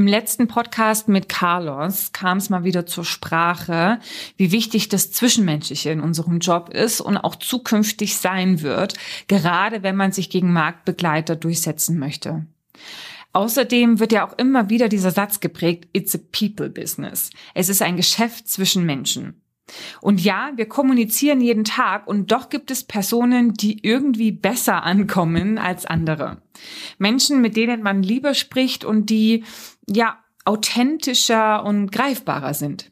Im letzten Podcast mit Carlos kam es mal wieder zur Sprache, wie wichtig das Zwischenmenschliche in unserem Job ist und auch zukünftig sein wird, gerade wenn man sich gegen Marktbegleiter durchsetzen möchte. Außerdem wird ja auch immer wieder dieser Satz geprägt, it's a people business. Es ist ein Geschäft zwischen Menschen. Und ja, wir kommunizieren jeden Tag und doch gibt es Personen, die irgendwie besser ankommen als andere. Menschen, mit denen man lieber spricht und die, ja, authentischer und greifbarer sind.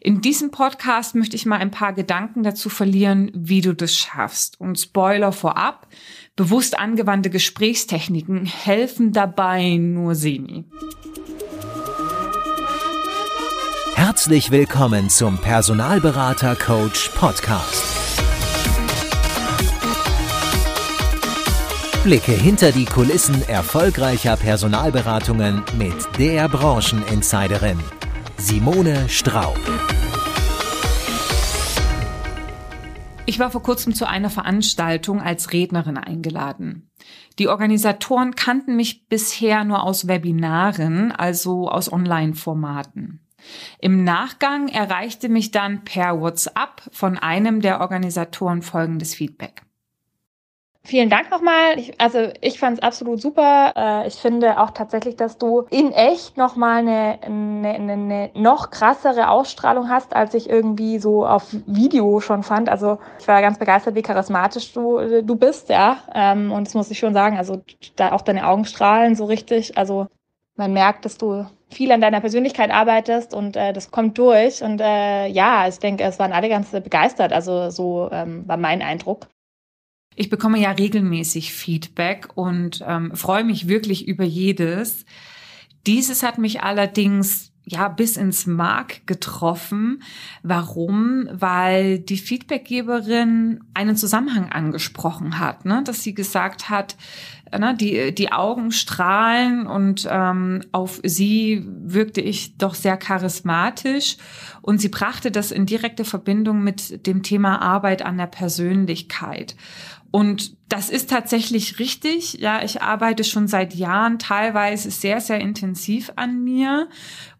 In diesem Podcast möchte ich mal ein paar Gedanken dazu verlieren, wie du das schaffst. Und Spoiler vorab, bewusst angewandte Gesprächstechniken helfen dabei nur semi. Herzlich willkommen zum Personalberater Coach Podcast. Blicke hinter die Kulissen erfolgreicher Personalberatungen mit der Brancheninsiderin Simone Straub. Ich war vor kurzem zu einer Veranstaltung als Rednerin eingeladen. Die Organisatoren kannten mich bisher nur aus Webinaren, also aus Online-Formaten. Im Nachgang erreichte mich dann per WhatsApp von einem der Organisatoren folgendes Feedback. Vielen Dank nochmal. Ich, also ich fand es absolut super. Äh, ich finde auch tatsächlich, dass du in echt nochmal eine, eine, eine noch krassere Ausstrahlung hast, als ich irgendwie so auf Video schon fand. Also ich war ganz begeistert, wie charismatisch du, du bist, ja. Ähm, und das muss ich schon sagen. Also da auch deine Augen strahlen so richtig. Also man merkt, dass du viel an deiner Persönlichkeit arbeitest und äh, das kommt durch. Und äh, ja, ich denke, es waren alle ganz begeistert. Also so ähm, war mein Eindruck. Ich bekomme ja regelmäßig Feedback und ähm, freue mich wirklich über jedes. Dieses hat mich allerdings ja bis ins Mark getroffen. Warum? Weil die Feedbackgeberin einen Zusammenhang angesprochen hat, ne? dass sie gesagt hat, ne, die, die Augen strahlen und ähm, auf sie wirkte ich doch sehr charismatisch und sie brachte das in direkte Verbindung mit dem Thema Arbeit an der Persönlichkeit. Und das ist tatsächlich richtig. Ja, ich arbeite schon seit Jahren teilweise sehr, sehr intensiv an mir.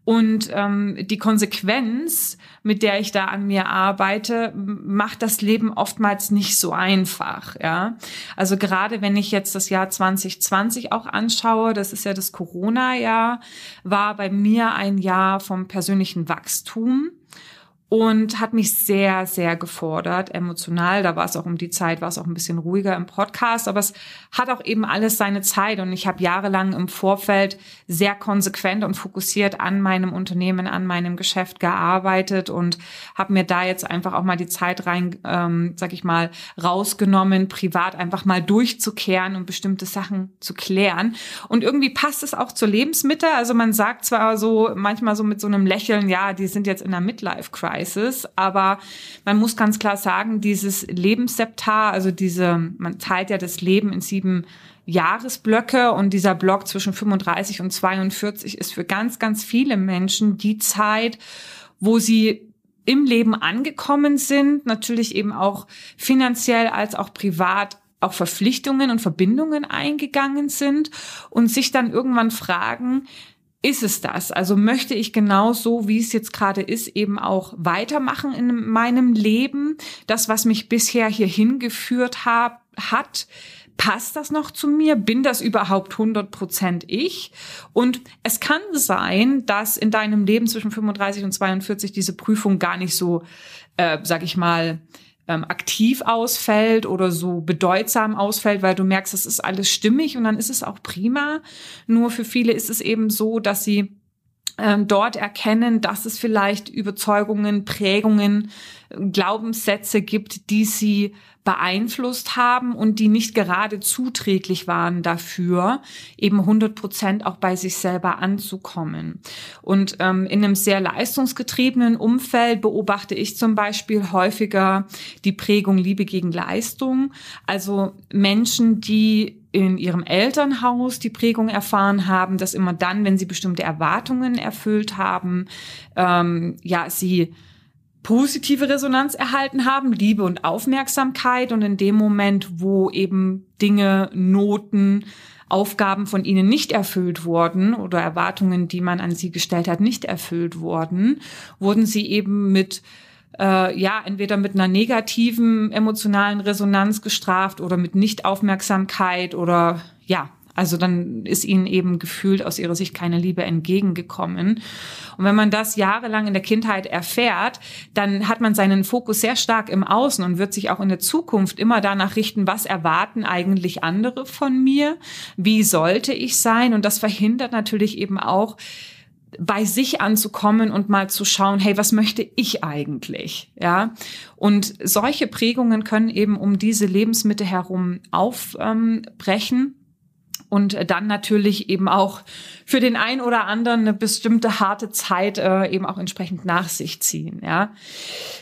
Und ähm, die Konsequenz, mit der ich da an mir arbeite, macht das Leben oftmals nicht so einfach. Ja, also gerade wenn ich jetzt das Jahr 2020 auch anschaue, das ist ja das Corona-Jahr, war bei mir ein Jahr vom persönlichen Wachstum und hat mich sehr, sehr gefordert, emotional. Da war es auch um die Zeit, war es auch ein bisschen ruhiger im Podcast, aber es hat auch eben alles seine Zeit und ich habe jahrelang im Vorfeld sehr konsequent und fokussiert an meinem Unternehmen, an meinem Geschäft gearbeitet und habe mir da jetzt einfach auch mal die Zeit rein, ähm, sag ich mal, rausgenommen, privat einfach mal durchzukehren und bestimmte Sachen zu klären. Und irgendwie passt es auch zur Lebensmitte. Also man sagt zwar so manchmal so mit so einem Lächeln, ja, die sind jetzt in der Midlife-Crisis Crisis. Aber man muss ganz klar sagen, dieses Lebensseptar, also diese, man teilt ja das Leben in sieben Jahresblöcke und dieser Block zwischen 35 und 42 ist für ganz, ganz viele Menschen die Zeit, wo sie im Leben angekommen sind, natürlich eben auch finanziell als auch privat auch Verpflichtungen und Verbindungen eingegangen sind und sich dann irgendwann fragen, ist es das? Also möchte ich genau so, wie es jetzt gerade ist, eben auch weitermachen in meinem Leben? Das, was mich bisher hier hingeführt hab, hat, passt das noch zu mir? Bin das überhaupt 100 Prozent ich? Und es kann sein, dass in deinem Leben zwischen 35 und 42 diese Prüfung gar nicht so, äh, sag ich mal, ähm, aktiv ausfällt oder so bedeutsam ausfällt, weil du merkst, das ist alles stimmig und dann ist es auch prima. Nur für viele ist es eben so, dass sie ähm, dort erkennen, dass es vielleicht Überzeugungen, Prägungen, Glaubenssätze gibt, die sie beeinflusst haben und die nicht gerade zuträglich waren dafür, eben 100 Prozent auch bei sich selber anzukommen. Und ähm, in einem sehr leistungsgetriebenen Umfeld beobachte ich zum Beispiel häufiger die Prägung Liebe gegen Leistung. Also Menschen, die in ihrem Elternhaus die Prägung erfahren haben, dass immer dann, wenn sie bestimmte Erwartungen erfüllt haben, ähm, ja, sie positive Resonanz erhalten haben, Liebe und Aufmerksamkeit und in dem Moment, wo eben Dinge, Noten, Aufgaben von ihnen nicht erfüllt wurden oder Erwartungen, die man an sie gestellt hat, nicht erfüllt wurden, wurden sie eben mit äh, ja, entweder mit einer negativen emotionalen Resonanz gestraft oder mit Nichtaufmerksamkeit oder ja, also dann ist ihnen eben gefühlt aus ihrer Sicht keine Liebe entgegengekommen. Und wenn man das jahrelang in der Kindheit erfährt, dann hat man seinen Fokus sehr stark im Außen und wird sich auch in der Zukunft immer danach richten, was erwarten eigentlich andere von mir? Wie sollte ich sein? Und das verhindert natürlich eben auch, bei sich anzukommen und mal zu schauen, hey, was möchte ich eigentlich? Ja. Und solche Prägungen können eben um diese Lebensmitte herum aufbrechen. Und dann natürlich eben auch für den einen oder anderen eine bestimmte harte Zeit äh, eben auch entsprechend nach sich ziehen. Ja,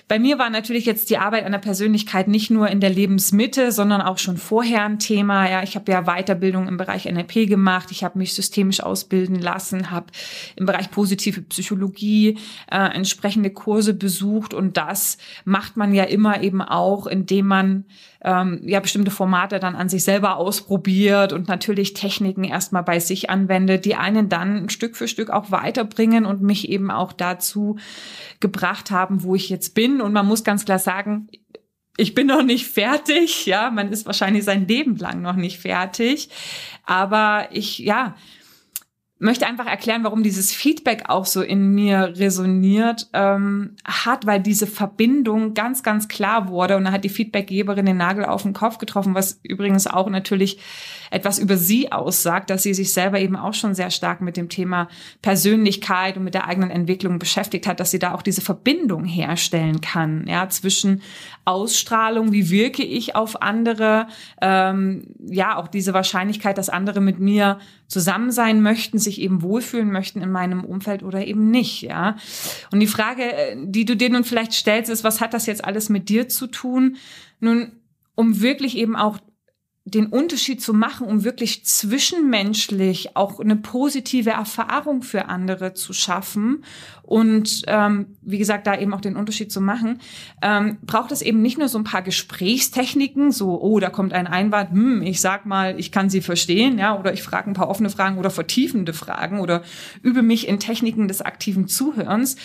bei mir war natürlich jetzt die Arbeit an der Persönlichkeit nicht nur in der Lebensmitte, sondern auch schon vorher ein Thema. Ja, ich habe ja Weiterbildung im Bereich NLP gemacht. Ich habe mich systemisch ausbilden lassen, habe im Bereich positive Psychologie äh, entsprechende Kurse besucht und das macht man ja immer eben auch, indem man ähm, ja bestimmte Formate dann an sich selber ausprobiert und natürlich Techniken erstmal bei sich anwendet, die einen dann Stück für Stück auch weiterbringen und mich eben auch dazu gebracht haben, wo ich jetzt bin. Und man muss ganz klar sagen, ich bin noch nicht fertig, ja, man ist wahrscheinlich sein Leben lang noch nicht fertig, aber ich, ja, möchte einfach erklären, warum dieses Feedback auch so in mir resoniert ähm, hat, weil diese Verbindung ganz, ganz klar wurde und da hat die Feedbackgeberin den Nagel auf den Kopf getroffen, was übrigens auch natürlich etwas über sie aussagt, dass sie sich selber eben auch schon sehr stark mit dem Thema Persönlichkeit und mit der eigenen Entwicklung beschäftigt hat, dass sie da auch diese Verbindung herstellen kann, ja, zwischen Ausstrahlung, wie wirke ich auf andere, ähm, ja, auch diese Wahrscheinlichkeit, dass andere mit mir zusammen sein möchten, sich eben wohlfühlen möchten in meinem Umfeld oder eben nicht, ja. Und die Frage, äh, die du dir nun vielleicht stellst, ist, was hat das jetzt alles mit dir zu tun? Nun, um wirklich eben auch den Unterschied zu machen, um wirklich zwischenmenschlich auch eine positive Erfahrung für andere zu schaffen und ähm, wie gesagt, da eben auch den Unterschied zu machen, ähm, braucht es eben nicht nur so ein paar Gesprächstechniken, so, oh, da kommt ein Einwand, hm, ich sag mal, ich kann sie verstehen, ja, oder ich frage ein paar offene Fragen oder vertiefende Fragen oder übe mich in Techniken des aktiven Zuhörens,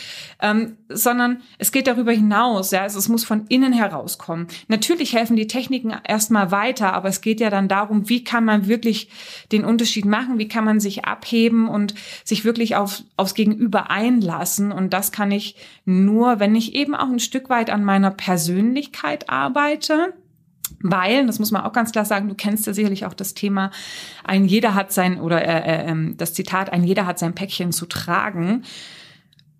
ähm, sondern es geht darüber hinaus, ja, also es muss von innen herauskommen. Natürlich helfen die Techniken erstmal weiter, aber es geht ja dann darum, wie kann man wirklich den Unterschied machen, wie kann man sich abheben und sich wirklich auf, aufs Gegenüber einlassen lassen. Und das kann ich nur, wenn ich eben auch ein Stück weit an meiner Persönlichkeit arbeite. Weil, das muss man auch ganz klar sagen, du kennst ja sicherlich auch das Thema, ein jeder hat sein, oder äh, äh, ähm, das Zitat, ein jeder hat sein Päckchen zu tragen.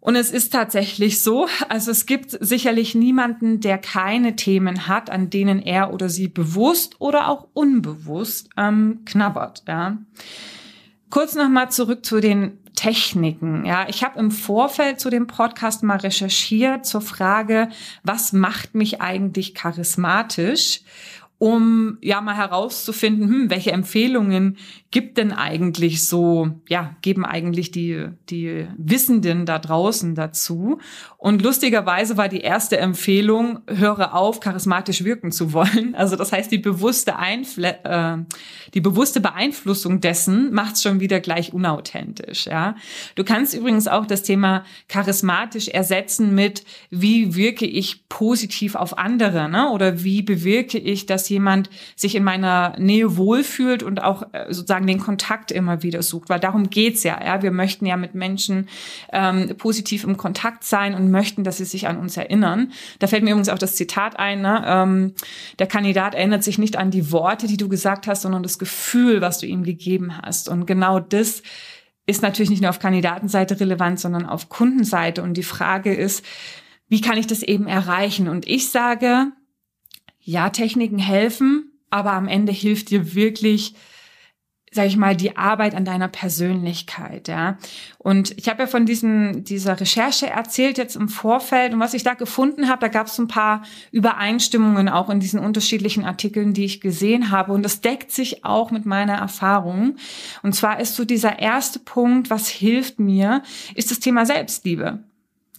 Und es ist tatsächlich so, also es gibt sicherlich niemanden, der keine Themen hat, an denen er oder sie bewusst oder auch unbewusst ähm, knabbert. Ja. Kurz nochmal zurück zu den Techniken. Ja, ich habe im Vorfeld zu dem Podcast mal recherchiert zur Frage, was macht mich eigentlich charismatisch? Um ja mal herauszufinden, hm, welche Empfehlungen gibt denn eigentlich so, ja, geben eigentlich die, die Wissenden da draußen dazu. Und lustigerweise war die erste Empfehlung, höre auf, charismatisch wirken zu wollen. Also das heißt, die bewusste, Einfl äh, die bewusste Beeinflussung dessen macht es schon wieder gleich unauthentisch. Ja, Du kannst übrigens auch das Thema charismatisch ersetzen mit, wie wirke ich positiv auf andere, ne? oder wie bewirke ich, dass jemand sich in meiner Nähe wohlfühlt und auch äh, sozusagen den Kontakt immer wieder sucht, weil darum geht's ja. ja. Wir möchten ja mit Menschen ähm, positiv im Kontakt sein und möchten, dass sie sich an uns erinnern. Da fällt mir übrigens auch das Zitat ein, ne? ähm, der Kandidat erinnert sich nicht an die Worte, die du gesagt hast, sondern das Gefühl, was du ihm gegeben hast. Und genau das ist natürlich nicht nur auf Kandidatenseite relevant, sondern auf Kundenseite. Und die Frage ist, wie kann ich das eben erreichen? Und ich sage, ja, Techniken helfen, aber am Ende hilft dir wirklich sag ich mal, die Arbeit an deiner Persönlichkeit, ja. Und ich habe ja von diesem, dieser Recherche erzählt jetzt im Vorfeld und was ich da gefunden habe, da gab es ein paar Übereinstimmungen auch in diesen unterschiedlichen Artikeln, die ich gesehen habe. Und das deckt sich auch mit meiner Erfahrung. Und zwar ist so dieser erste Punkt, was hilft mir, ist das Thema Selbstliebe.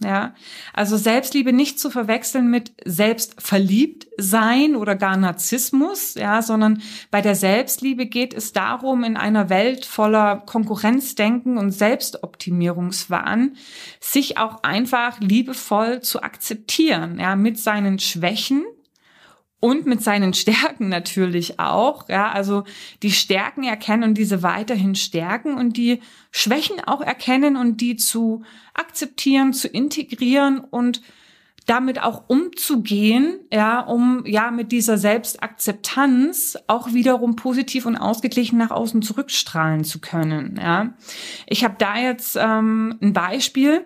Ja, also Selbstliebe nicht zu verwechseln mit selbstverliebt sein oder gar Narzissmus, ja, sondern bei der Selbstliebe geht es darum, in einer Welt voller Konkurrenzdenken und Selbstoptimierungswahn sich auch einfach liebevoll zu akzeptieren, ja, mit seinen Schwächen, und mit seinen Stärken natürlich auch. Ja, also die Stärken erkennen und diese weiterhin stärken und die Schwächen auch erkennen und die zu akzeptieren, zu integrieren und damit auch umzugehen, ja, um ja mit dieser Selbstakzeptanz auch wiederum positiv und ausgeglichen nach außen zurückstrahlen zu können. Ja, ich habe da jetzt ähm, ein Beispiel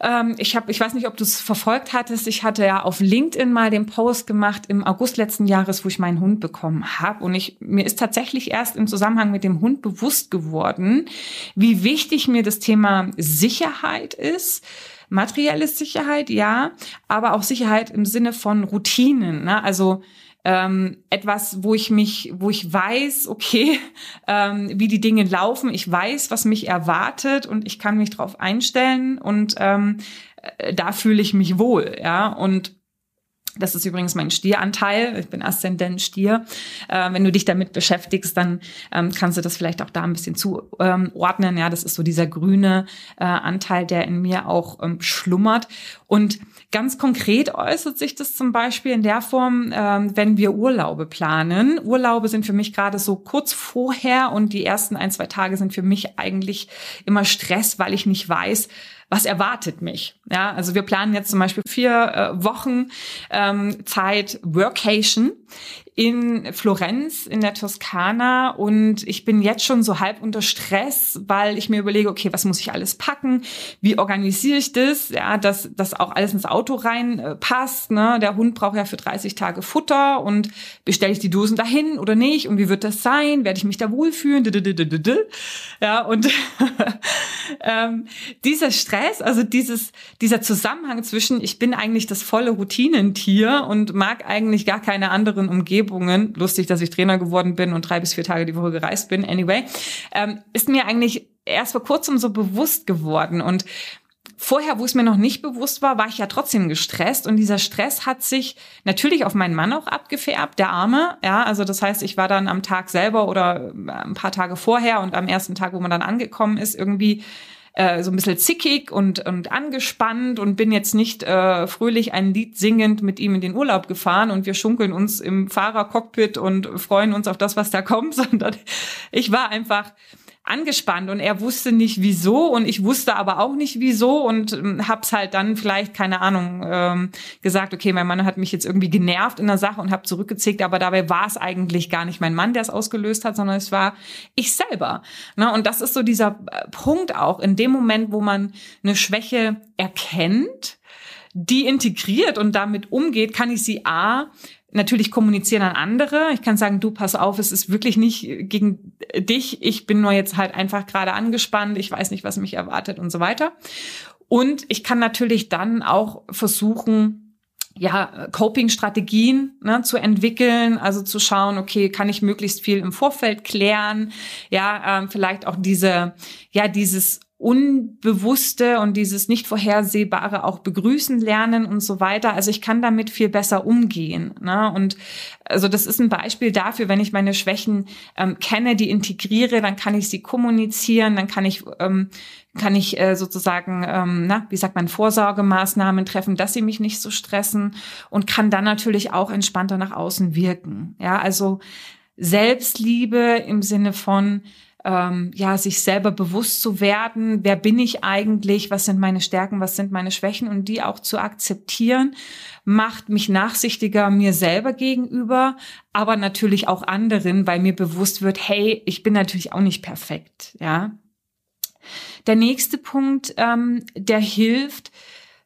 ähm, ich habe, ich weiß nicht, ob du es verfolgt hattest. Ich hatte ja auf LinkedIn mal den Post gemacht im August letzten Jahres, wo ich meinen Hund bekommen habe. Und ich mir ist tatsächlich erst im Zusammenhang mit dem Hund bewusst geworden, wie wichtig mir das Thema Sicherheit ist. Materielle Sicherheit, ja, aber auch Sicherheit im Sinne von Routinen. Ne? Also ähm, etwas, wo ich mich, wo ich weiß, okay, ähm, wie die Dinge laufen, ich weiß, was mich erwartet und ich kann mich darauf einstellen und ähm, äh, da fühle ich mich wohl, ja. Und das ist übrigens mein Stieranteil. Ich bin Aszendent Stier. Äh, wenn du dich damit beschäftigst, dann ähm, kannst du das vielleicht auch da ein bisschen zuordnen. ja, das ist so dieser grüne äh, Anteil, der in mir auch ähm, schlummert. Und Ganz konkret äußert sich das zum Beispiel in der Form, ähm, wenn wir Urlaube planen. Urlaube sind für mich gerade so kurz vorher und die ersten ein, zwei Tage sind für mich eigentlich immer Stress, weil ich nicht weiß, was erwartet mich. Ja, also wir planen jetzt zum Beispiel vier äh, Wochen ähm, Zeit Workation in Florenz in der Toskana und ich bin jetzt schon so halb unter Stress, weil ich mir überlege, okay, was muss ich alles packen? Wie organisiere ich das? Ja, dass das auch alles ins Auto rein äh. Ne? Der Hund braucht ja für 30 Tage Futter und bestelle ich die Dosen dahin oder nicht? Und wie wird das sein? Werde ich mich da wohlfühlen? Ja, und ähm, dieser Stress, also dieses, dieser Zusammenhang zwischen, ich bin eigentlich das volle Routinentier und mag eigentlich gar keine anderen Umgebungen Umgebungen, lustig, dass ich Trainer geworden bin und drei bis vier Tage die Woche gereist bin, anyway, ähm, ist mir eigentlich erst vor kurzem so bewusst geworden. Und Vorher, wo es mir noch nicht bewusst war, war ich ja trotzdem gestresst. Und dieser Stress hat sich natürlich auf meinen Mann auch abgefärbt, der Arme, ja, also das heißt, ich war dann am Tag selber oder äh, ein paar Tage vorher und am ersten Tag, wo man dann angekommen ist, irgendwie äh, so ein bisschen zickig und, und angespannt und bin jetzt nicht äh, fröhlich ein Lied singend mit ihm in den Urlaub gefahren und wir schunkeln uns im Fahrercockpit und freuen uns auf das, was da kommt, sondern ich war einfach angespannt und er wusste nicht wieso und ich wusste aber auch nicht wieso und ähm, hab's halt dann vielleicht keine Ahnung ähm, gesagt okay mein Mann hat mich jetzt irgendwie genervt in der Sache und hab zurückgezickt aber dabei war es eigentlich gar nicht mein Mann der es ausgelöst hat sondern es war ich selber ne? und das ist so dieser äh, Punkt auch in dem Moment wo man eine Schwäche erkennt die integriert und damit umgeht, kann ich sie A natürlich kommunizieren an andere. Ich kann sagen, du pass auf, es ist wirklich nicht gegen dich. Ich bin nur jetzt halt einfach gerade angespannt. Ich weiß nicht, was mich erwartet und so weiter. Und ich kann natürlich dann auch versuchen, ja, Coping-Strategien ne, zu entwickeln, also zu schauen, okay, kann ich möglichst viel im Vorfeld klären, ja, ähm, vielleicht auch diese, ja, dieses Unbewusste und dieses nicht vorhersehbare auch begrüßen lernen und so weiter. Also ich kann damit viel besser umgehen. Ne? Und also das ist ein Beispiel dafür, wenn ich meine Schwächen ähm, kenne, die integriere, dann kann ich sie kommunizieren, dann kann ich ähm, kann ich äh, sozusagen, ähm, na, wie sagt man, Vorsorgemaßnahmen treffen, dass sie mich nicht so stressen und kann dann natürlich auch entspannter nach außen wirken. Ja, also Selbstliebe im Sinne von ähm, ja, sich selber bewusst zu werden, wer bin ich eigentlich, was sind meine Stärken, was sind meine Schwächen und die auch zu akzeptieren, macht mich nachsichtiger mir selber gegenüber, aber natürlich auch anderen, weil mir bewusst wird, hey, ich bin natürlich auch nicht perfekt, ja. Der nächste Punkt, ähm, der hilft,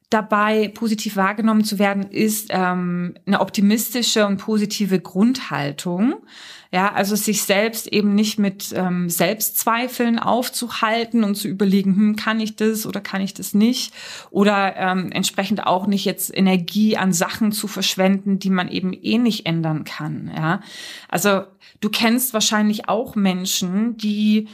dabei positiv wahrgenommen zu werden, ist ähm, eine optimistische und positive Grundhaltung. Ja, also sich selbst eben nicht mit ähm, Selbstzweifeln aufzuhalten und zu überlegen, hm, kann ich das oder kann ich das nicht? Oder ähm, entsprechend auch nicht jetzt Energie an Sachen zu verschwenden, die man eben eh nicht ändern kann. Ja, also du kennst wahrscheinlich auch Menschen, die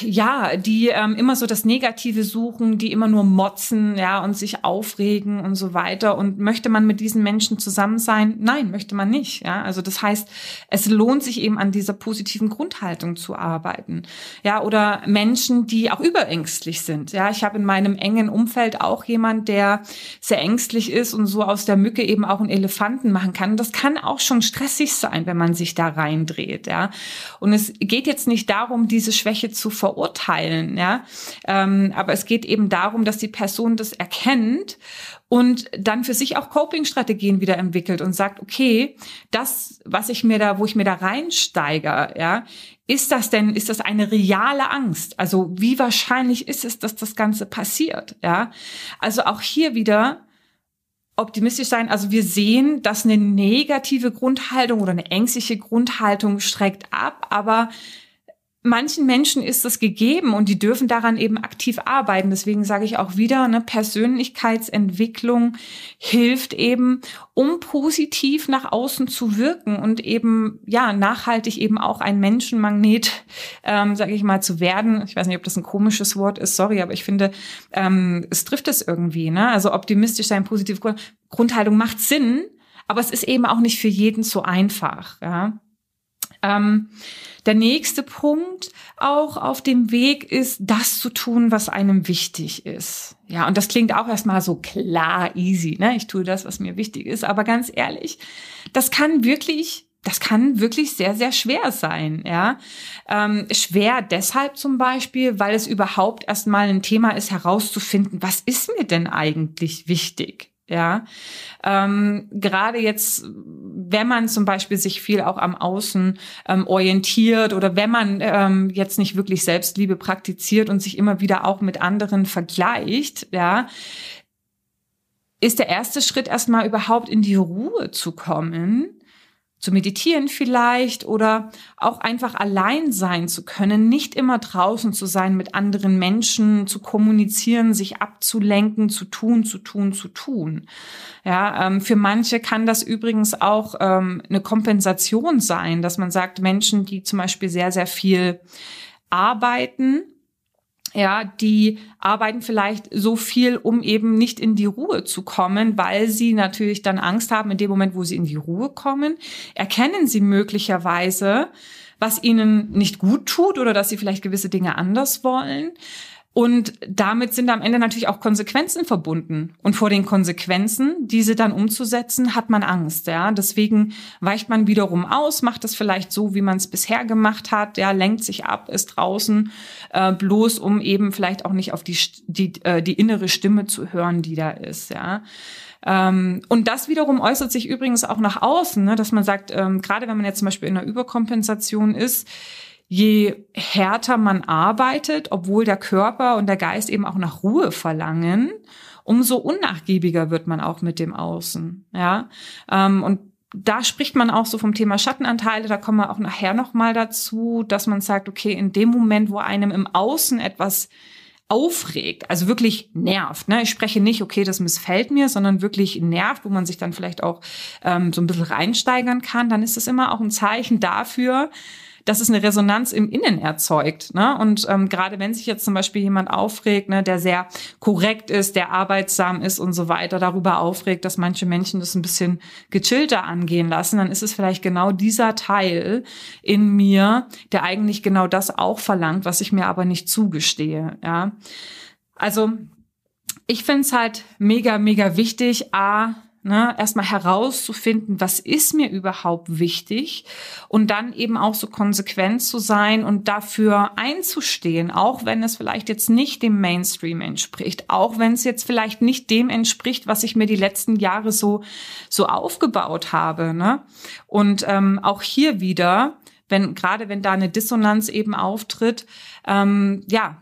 ja, die ähm, immer so das Negative suchen, die immer nur motzen, ja, und sich aufregen und so weiter. Und möchte man mit diesen Menschen zusammen sein? Nein, möchte man nicht. Ja, also das heißt, es lohnt sich eben an dieser positiven Grundhaltung zu arbeiten. Ja, oder Menschen, die auch überängstlich sind. Ja, ich habe in meinem engen Umfeld auch jemand, der sehr ängstlich ist und so aus der Mücke eben auch einen Elefanten machen kann. das kann auch schon stressig sein, wenn man sich da reindreht. Ja, und es geht jetzt nicht darum, diese Schwäche zu verurteilen, ja. Ähm, aber es geht eben darum, dass die Person das erkennt und dann für sich auch Coping-Strategien wieder entwickelt und sagt, okay, das, was ich mir da, wo ich mir da reinsteige, ja, ist das denn, ist das eine reale Angst? Also wie wahrscheinlich ist es, dass das Ganze passiert, ja? Also auch hier wieder optimistisch sein. Also wir sehen, dass eine negative Grundhaltung oder eine ängstliche Grundhaltung streckt ab, aber manchen Menschen ist das gegeben und die dürfen daran eben aktiv arbeiten. Deswegen sage ich auch wieder, ne, Persönlichkeitsentwicklung hilft eben, um positiv nach außen zu wirken und eben ja nachhaltig eben auch ein Menschenmagnet, ähm, sage ich mal, zu werden. Ich weiß nicht, ob das ein komisches Wort ist, sorry, aber ich finde, ähm, es trifft es irgendwie. Ne? Also optimistisch sein, positive Grundhaltung macht Sinn, aber es ist eben auch nicht für jeden so einfach. Ja? Ähm, der nächste Punkt auch auf dem Weg ist, das zu tun, was einem wichtig ist. Ja, und das klingt auch erstmal so klar, easy, ne? Ich tue das, was mir wichtig ist. Aber ganz ehrlich, das kann wirklich das kann wirklich sehr, sehr schwer sein, ja. Ähm, schwer deshalb zum Beispiel, weil es überhaupt erstmal ein Thema ist, herauszufinden, was ist mir denn eigentlich wichtig? Ja, ähm, gerade jetzt, wenn man zum Beispiel sich viel auch am Außen ähm, orientiert oder wenn man ähm, jetzt nicht wirklich Selbstliebe praktiziert und sich immer wieder auch mit anderen vergleicht, ja, ist der erste Schritt erstmal überhaupt in die Ruhe zu kommen zu meditieren vielleicht oder auch einfach allein sein zu können, nicht immer draußen zu sein, mit anderen Menschen zu kommunizieren, sich abzulenken, zu tun, zu tun, zu tun. Ja, ähm, für manche kann das übrigens auch ähm, eine Kompensation sein, dass man sagt, Menschen, die zum Beispiel sehr, sehr viel arbeiten, ja, die arbeiten vielleicht so viel, um eben nicht in die Ruhe zu kommen, weil sie natürlich dann Angst haben, in dem Moment, wo sie in die Ruhe kommen, erkennen sie möglicherweise, was ihnen nicht gut tut oder dass sie vielleicht gewisse Dinge anders wollen. Und damit sind am Ende natürlich auch Konsequenzen verbunden. Und vor den Konsequenzen, diese dann umzusetzen, hat man Angst. Ja, deswegen weicht man wiederum aus, macht es vielleicht so, wie man es bisher gemacht hat. Ja, lenkt sich ab, ist draußen, äh, bloß um eben vielleicht auch nicht auf die die äh, die innere Stimme zu hören, die da ist. Ja. Ähm, und das wiederum äußert sich übrigens auch nach außen, ne, dass man sagt, ähm, gerade wenn man jetzt zum Beispiel in einer Überkompensation ist, je härter man arbeitet, obwohl der Körper und der Geist eben auch nach Ruhe verlangen, umso unnachgiebiger wird man auch mit dem Außen. Ja, ähm, und da spricht man auch so vom Thema Schattenanteile, da kommen wir auch nachher nochmal dazu, dass man sagt, okay, in dem Moment, wo einem im Außen etwas aufregt, also wirklich nervt. Ne? Ich spreche nicht, okay, das missfällt mir, sondern wirklich nervt, wo man sich dann vielleicht auch ähm, so ein bisschen reinsteigern kann, dann ist das immer auch ein Zeichen dafür, dass es eine Resonanz im Innen erzeugt. Ne? Und ähm, gerade wenn sich jetzt zum Beispiel jemand aufregt, ne, der sehr korrekt ist, der arbeitsam ist und so weiter, darüber aufregt, dass manche Menschen das ein bisschen gechillter angehen lassen, dann ist es vielleicht genau dieser Teil in mir, der eigentlich genau das auch verlangt, was ich mir aber nicht zugestehe. Ja, also ich finde es halt mega, mega wichtig, a Ne, erstmal herauszufinden, was ist mir überhaupt wichtig und dann eben auch so konsequent zu sein und dafür einzustehen, auch wenn es vielleicht jetzt nicht dem Mainstream entspricht, auch wenn es jetzt vielleicht nicht dem entspricht, was ich mir die letzten Jahre so so aufgebaut habe. Ne? Und ähm, auch hier wieder, wenn gerade wenn da eine Dissonanz eben auftritt, ähm, ja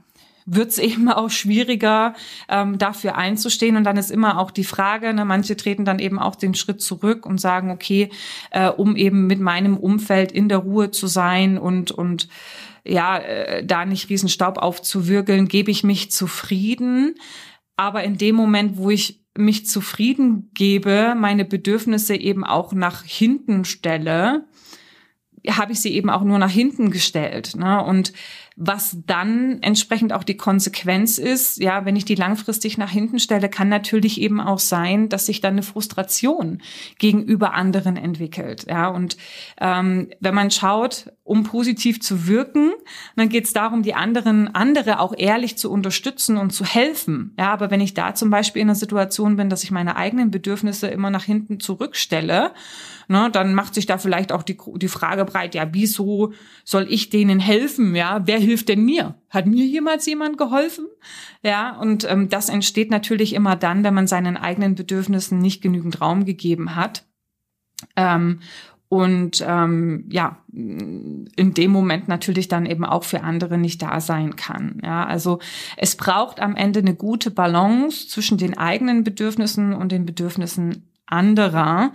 wird es eben auch schwieriger, ähm, dafür einzustehen. Und dann ist immer auch die Frage, ne, manche treten dann eben auch den Schritt zurück und sagen, okay, äh, um eben mit meinem Umfeld in der Ruhe zu sein und, und ja, äh, da nicht riesen Staub aufzuwirbeln, gebe ich mich zufrieden. Aber in dem Moment, wo ich mich zufrieden gebe, meine Bedürfnisse eben auch nach hinten stelle, habe ich sie eben auch nur nach hinten gestellt. Ne? Und was dann entsprechend auch die Konsequenz ist, ja, wenn ich die langfristig nach hinten stelle, kann natürlich eben auch sein, dass sich dann eine Frustration gegenüber anderen entwickelt. Ja, und ähm, wenn man schaut, um positiv zu wirken, dann geht es darum, die anderen andere auch ehrlich zu unterstützen und zu helfen. Ja, aber wenn ich da zum Beispiel in einer Situation bin, dass ich meine eigenen Bedürfnisse immer nach hinten zurückstelle, ne, dann macht sich da vielleicht auch die, die Frage breit, ja, wieso soll ich denen helfen? Ja, wer hilft denn mir? Hat mir jemals jemand geholfen? Ja, und ähm, das entsteht natürlich immer dann, wenn man seinen eigenen Bedürfnissen nicht genügend Raum gegeben hat. Ähm, und ähm, ja, in dem Moment natürlich dann eben auch für andere nicht da sein kann. Ja, also es braucht am Ende eine gute Balance zwischen den eigenen Bedürfnissen und den Bedürfnissen anderer.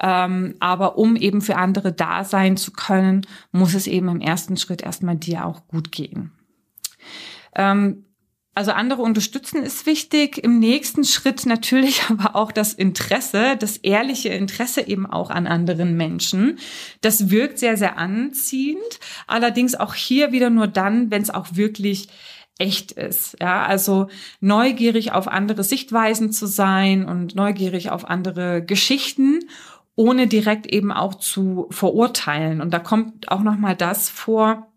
Ähm, aber um eben für andere da sein zu können, muss es eben im ersten Schritt erstmal dir auch gut gehen. Ähm, also andere unterstützen ist wichtig. Im nächsten Schritt natürlich aber auch das Interesse, das ehrliche Interesse eben auch an anderen Menschen. Das wirkt sehr, sehr anziehend. Allerdings auch hier wieder nur dann, wenn es auch wirklich echt ist. Ja, also neugierig auf andere Sichtweisen zu sein und neugierig auf andere Geschichten, ohne direkt eben auch zu verurteilen. Und da kommt auch noch mal das vor,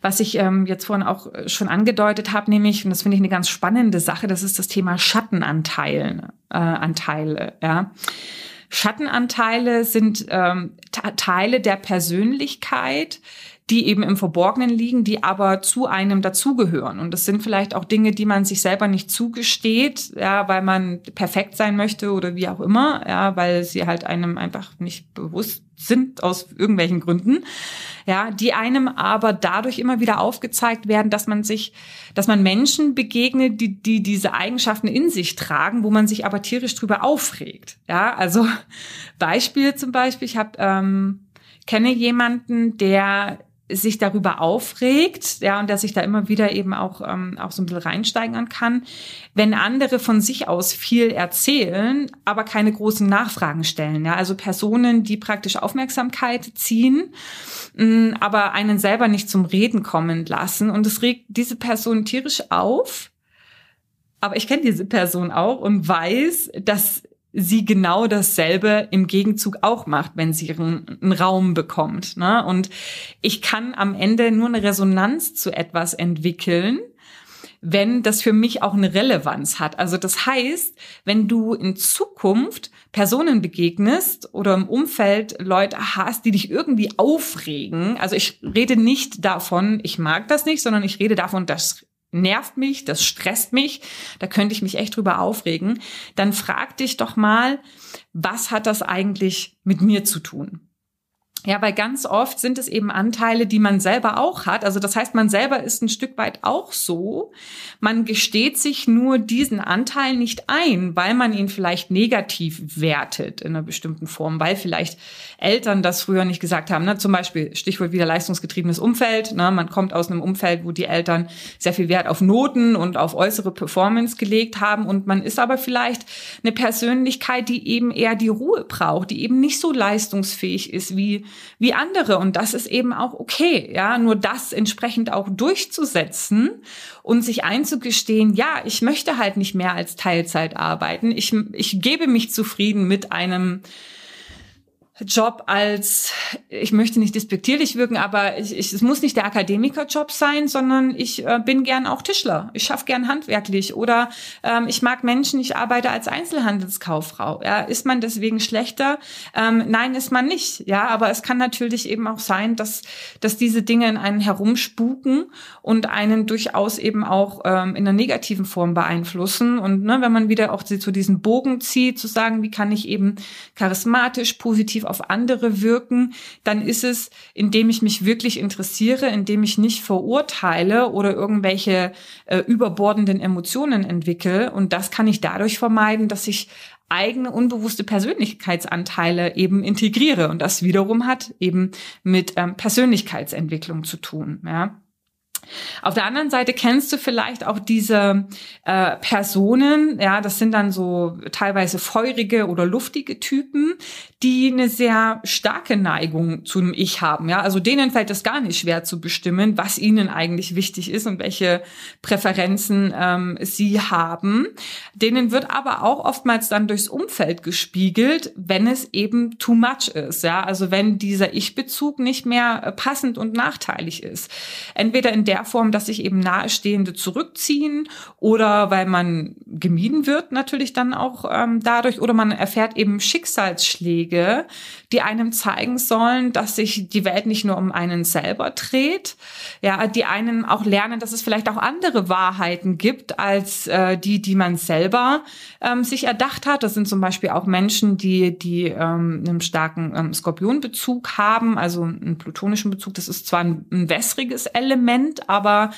was ich ähm, jetzt vorhin auch schon angedeutet habe, nämlich, und das finde ich eine ganz spannende Sache, das ist das Thema Schattenanteile. Äh, Anteile, ja. Schattenanteile sind ähm, Teile der Persönlichkeit, die eben im Verborgenen liegen, die aber zu einem dazugehören. Und das sind vielleicht auch Dinge, die man sich selber nicht zugesteht, ja, weil man perfekt sein möchte oder wie auch immer, ja, weil sie halt einem einfach nicht bewusst sind aus irgendwelchen Gründen, ja, die einem aber dadurch immer wieder aufgezeigt werden, dass man sich, dass man Menschen begegnet, die, die diese Eigenschaften in sich tragen, wo man sich aber tierisch drüber aufregt, ja, also Beispiel zum Beispiel, ich habe ähm, kenne jemanden, der sich darüber aufregt, ja, und dass ich da immer wieder eben auch, ähm, auch so ein bisschen reinsteigern kann, wenn andere von sich aus viel erzählen, aber keine großen Nachfragen stellen, ja, also Personen, die praktisch Aufmerksamkeit ziehen, mh, mm, aber einen selber nicht zum Reden kommen lassen. Und es regt diese Person tierisch auf, aber ich kenne diese Person auch und weiß, dass sie genau dasselbe im Gegenzug auch macht, wenn sie einen Raum bekommt. Ne? Und ich kann am Ende nur eine Resonanz zu etwas entwickeln, wenn das für mich auch eine Relevanz hat. Also das heißt, wenn du in Zukunft Personen begegnest oder im Umfeld Leute hast, die dich irgendwie aufregen, also ich rede nicht davon, ich mag das nicht, sondern ich rede davon, dass nervt mich, das stresst mich, da könnte ich mich echt drüber aufregen, dann frag dich doch mal, was hat das eigentlich mit mir zu tun? Ja, weil ganz oft sind es eben Anteile, die man selber auch hat. Also das heißt, man selber ist ein Stück weit auch so. Man gesteht sich nur diesen Anteil nicht ein, weil man ihn vielleicht negativ wertet in einer bestimmten Form, weil vielleicht Eltern das früher nicht gesagt haben. Ne? Zum Beispiel Stichwort wieder leistungsgetriebenes Umfeld. Ne? Man kommt aus einem Umfeld, wo die Eltern sehr viel Wert auf Noten und auf äußere Performance gelegt haben und man ist aber vielleicht eine Persönlichkeit, die eben eher die Ruhe braucht, die eben nicht so leistungsfähig ist wie wie andere und das ist eben auch okay, ja, nur das entsprechend auch durchzusetzen und sich einzugestehen, ja, ich möchte halt nicht mehr als Teilzeit arbeiten. Ich, ich gebe mich zufrieden mit einem Job als, ich möchte nicht despektierlich wirken, aber ich, ich, es muss nicht der Akademikerjob sein, sondern ich äh, bin gern auch Tischler. Ich schaffe gern handwerklich oder ähm, ich mag Menschen, ich arbeite als Einzelhandelskauffrau. Ja, ist man deswegen schlechter? Ähm, nein, ist man nicht. Ja, aber es kann natürlich eben auch sein, dass, dass diese Dinge in einen herumspuken und einen durchaus eben auch ähm, in einer negativen Form beeinflussen. Und ne, wenn man wieder auch zu diesem Bogen zieht, zu sagen, wie kann ich eben charismatisch, positiv auf andere wirken, dann ist es, indem ich mich wirklich interessiere, indem ich nicht verurteile oder irgendwelche äh, überbordenden Emotionen entwickle. Und das kann ich dadurch vermeiden, dass ich eigene unbewusste Persönlichkeitsanteile eben integriere. Und das wiederum hat eben mit ähm, Persönlichkeitsentwicklung zu tun. Ja. Auf der anderen Seite kennst du vielleicht auch diese äh, Personen, ja, das sind dann so teilweise feurige oder luftige Typen, die eine sehr starke Neigung zum Ich haben, ja. Also denen fällt es gar nicht schwer zu bestimmen, was ihnen eigentlich wichtig ist und welche Präferenzen ähm, sie haben. Denen wird aber auch oftmals dann durchs Umfeld gespiegelt, wenn es eben too much ist, ja. Also wenn dieser Ich-Bezug nicht mehr äh, passend und nachteilig ist. Entweder in der Form, dass sich eben Nahestehende zurückziehen oder weil man gemieden wird natürlich dann auch ähm, dadurch oder man erfährt eben Schicksalsschläge, die einem zeigen sollen, dass sich die Welt nicht nur um einen selber dreht, ja, die einen auch lernen, dass es vielleicht auch andere Wahrheiten gibt als äh, die, die man selber ähm, sich erdacht hat. Das sind zum Beispiel auch Menschen, die die ähm, einen starken ähm, Skorpionbezug haben, also einen plutonischen Bezug. Das ist zwar ein, ein wässriges Element, aber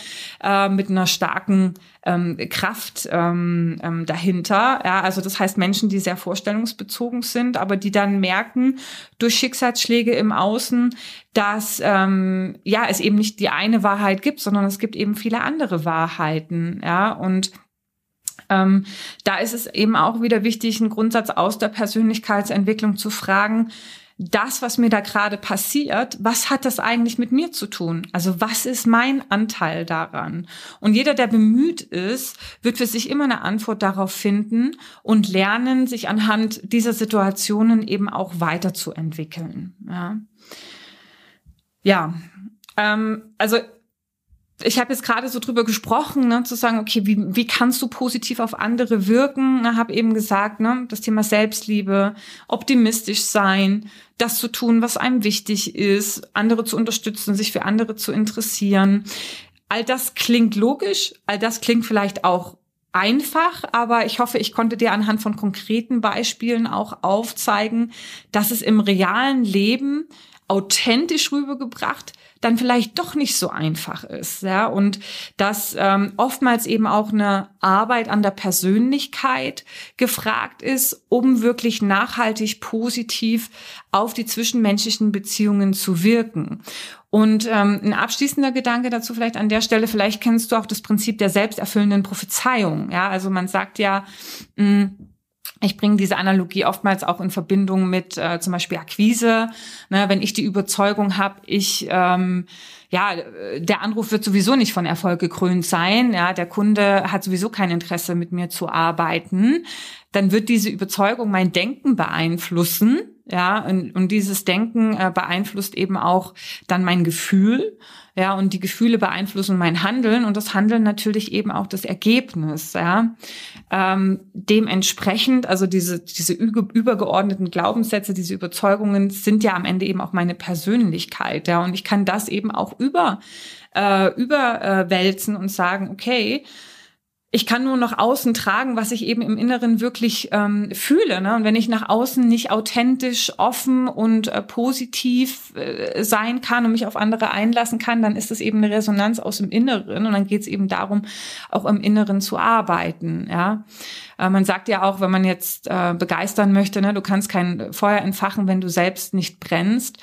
äh, mit einer starken ähm, Kraft ähm, ähm, dahinter. Ja, also das heißt Menschen, die sehr vorstellungsbezogen sind, aber die dann merken durch Schicksalsschläge im Außen, dass ähm, ja es eben nicht die eine Wahrheit gibt, sondern es gibt eben viele andere Wahrheiten. Ja und ähm, da ist es eben auch wieder wichtig, einen Grundsatz aus der Persönlichkeitsentwicklung zu fragen, das, was mir da gerade passiert, was hat das eigentlich mit mir zu tun? Also was ist mein Anteil daran? Und jeder, der bemüht ist, wird für sich immer eine Antwort darauf finden und lernen, sich anhand dieser Situationen eben auch weiterzuentwickeln. Ja, ja ähm, also ich habe jetzt gerade so drüber gesprochen, ne, zu sagen, okay, wie, wie kannst du positiv auf andere wirken? Ne, habe eben gesagt, ne, das Thema Selbstliebe, optimistisch sein, das zu tun, was einem wichtig ist, andere zu unterstützen, sich für andere zu interessieren. All das klingt logisch, all das klingt vielleicht auch einfach, aber ich hoffe, ich konnte dir anhand von konkreten Beispielen auch aufzeigen, dass es im realen Leben authentisch rübergebracht dann vielleicht doch nicht so einfach ist, ja, und dass ähm, oftmals eben auch eine Arbeit an der Persönlichkeit gefragt ist, um wirklich nachhaltig positiv auf die zwischenmenschlichen Beziehungen zu wirken. Und ähm, ein abschließender Gedanke dazu vielleicht an der Stelle, vielleicht kennst du auch das Prinzip der selbsterfüllenden Prophezeiung, ja, also man sagt ja, mh, ich bringe diese Analogie oftmals auch in Verbindung mit äh, zum Beispiel Akquise. Ne, wenn ich die Überzeugung habe, ich ähm, ja, der Anruf wird sowieso nicht von Erfolg gekrönt sein. Ja, der Kunde hat sowieso kein Interesse, mit mir zu arbeiten. Dann wird diese Überzeugung mein Denken beeinflussen. Ja, und, und dieses Denken äh, beeinflusst eben auch dann mein Gefühl. Ja, und die Gefühle beeinflussen mein Handeln und das Handeln natürlich eben auch das Ergebnis. Ja, ähm, dementsprechend, also diese diese übergeordneten Glaubenssätze, diese Überzeugungen sind ja am Ende eben auch meine Persönlichkeit. Ja, und ich kann das eben auch über äh, überwälzen und sagen, okay ich kann nur nach außen tragen, was ich eben im Inneren wirklich ähm, fühle. Ne? Und wenn ich nach außen nicht authentisch, offen und äh, positiv äh, sein kann und mich auf andere einlassen kann, dann ist es eben eine Resonanz aus dem Inneren. Und dann geht es eben darum, auch im Inneren zu arbeiten. Ja, äh, man sagt ja auch, wenn man jetzt äh, begeistern möchte, ne, du kannst kein Feuer entfachen, wenn du selbst nicht brennst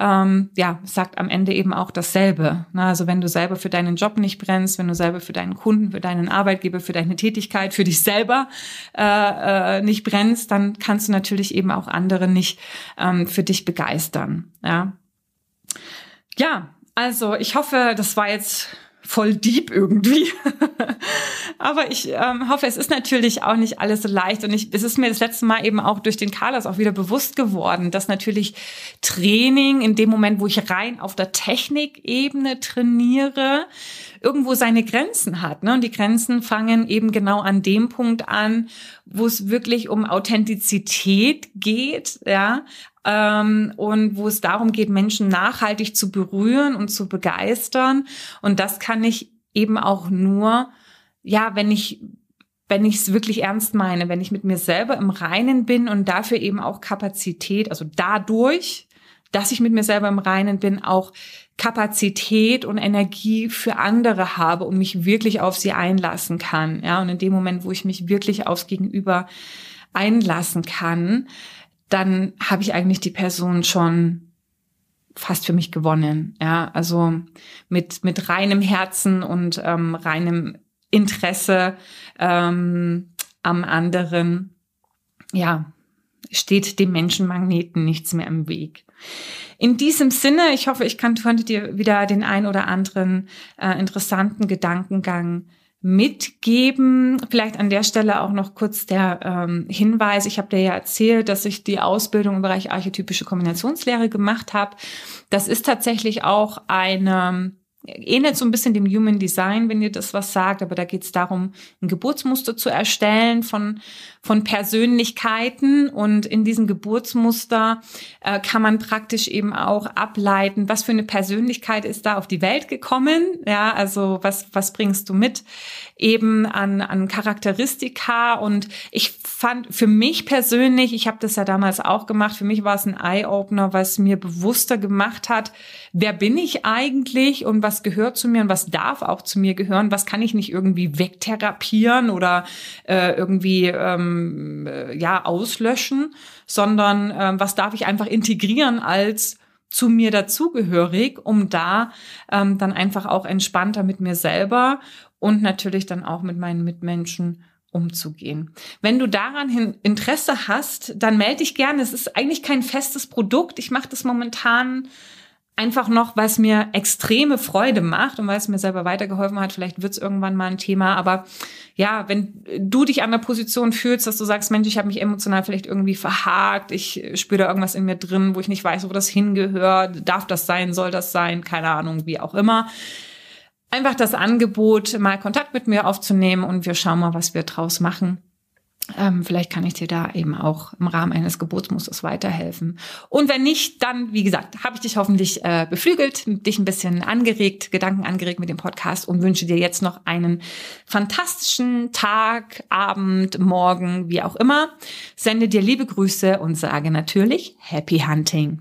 ähm, ja, sagt am Ende eben auch dasselbe. Na, also wenn du selber für deinen Job nicht brennst, wenn du selber für deinen Kunden, für deinen Arbeitgeber, für deine Tätigkeit, für dich selber äh, äh, nicht brennst, dann kannst du natürlich eben auch andere nicht ähm, für dich begeistern. Ja. Ja, also ich hoffe, das war jetzt voll deep irgendwie. Aber ich ähm, hoffe, es ist natürlich auch nicht alles so leicht. Und ich, es ist mir das letzte Mal eben auch durch den Carlos auch wieder bewusst geworden, dass natürlich Training in dem Moment, wo ich rein auf der Technikebene trainiere, irgendwo seine Grenzen hat. Ne? Und die Grenzen fangen eben genau an dem Punkt an, wo es wirklich um Authentizität geht, ja, ähm, und wo es darum geht, Menschen nachhaltig zu berühren und zu begeistern. Und das kann ich eben auch nur, ja, wenn ich wenn ich es wirklich ernst meine, wenn ich mit mir selber im Reinen bin und dafür eben auch Kapazität, also dadurch, dass ich mit mir selber im Reinen bin, auch Kapazität und Energie für andere habe und mich wirklich auf sie einlassen kann. Ja, und in dem Moment, wo ich mich wirklich aufs Gegenüber einlassen kann, dann habe ich eigentlich die Person schon fast für mich gewonnen. Ja, also mit, mit reinem Herzen und ähm, reinem Interesse ähm, am anderen, ja, steht dem Menschenmagneten nichts mehr im Weg. In diesem Sinne, ich hoffe, ich kann, konnte dir wieder den ein oder anderen äh, interessanten Gedankengang mitgeben. Vielleicht an der Stelle auch noch kurz der ähm, Hinweis. Ich habe dir ja erzählt, dass ich die Ausbildung im Bereich archetypische Kombinationslehre gemacht habe. Das ist tatsächlich auch eine ähnelt so ein bisschen dem Human Design, wenn ihr das was sagt, aber da geht es darum, ein Geburtsmuster zu erstellen von, von Persönlichkeiten. Und in diesem Geburtsmuster äh, kann man praktisch eben auch ableiten, was für eine Persönlichkeit ist da auf die Welt gekommen, ja, also was, was bringst du mit eben an, an Charakteristika? Und ich fand für mich persönlich, ich habe das ja damals auch gemacht, für mich war es ein Eye-Opener, was mir bewusster gemacht hat, wer bin ich eigentlich und was gehört zu mir und was darf auch zu mir gehören, was kann ich nicht irgendwie wegtherapieren oder äh, irgendwie ähm, äh, ja auslöschen, sondern äh, was darf ich einfach integrieren als zu mir dazugehörig, um da ähm, dann einfach auch entspannter mit mir selber und natürlich dann auch mit meinen Mitmenschen umzugehen. Wenn du daran Interesse hast, dann melde dich gerne. Es ist eigentlich kein festes Produkt. Ich mache das momentan einfach noch, weil es mir extreme Freude macht und weil es mir selber weitergeholfen hat. Vielleicht wird es irgendwann mal ein Thema. Aber ja, wenn du dich an der Position fühlst, dass du sagst, Mensch, ich habe mich emotional vielleicht irgendwie verhakt, ich spüre da irgendwas in mir drin, wo ich nicht weiß, wo das hingehört, darf das sein, soll das sein, keine Ahnung, wie auch immer einfach das Angebot, mal Kontakt mit mir aufzunehmen und wir schauen mal, was wir draus machen. Ähm, vielleicht kann ich dir da eben auch im Rahmen eines Geburtsmusters weiterhelfen. Und wenn nicht, dann, wie gesagt, habe ich dich hoffentlich äh, beflügelt, dich ein bisschen angeregt, Gedanken angeregt mit dem Podcast und wünsche dir jetzt noch einen fantastischen Tag, Abend, Morgen, wie auch immer. Sende dir liebe Grüße und sage natürlich Happy Hunting.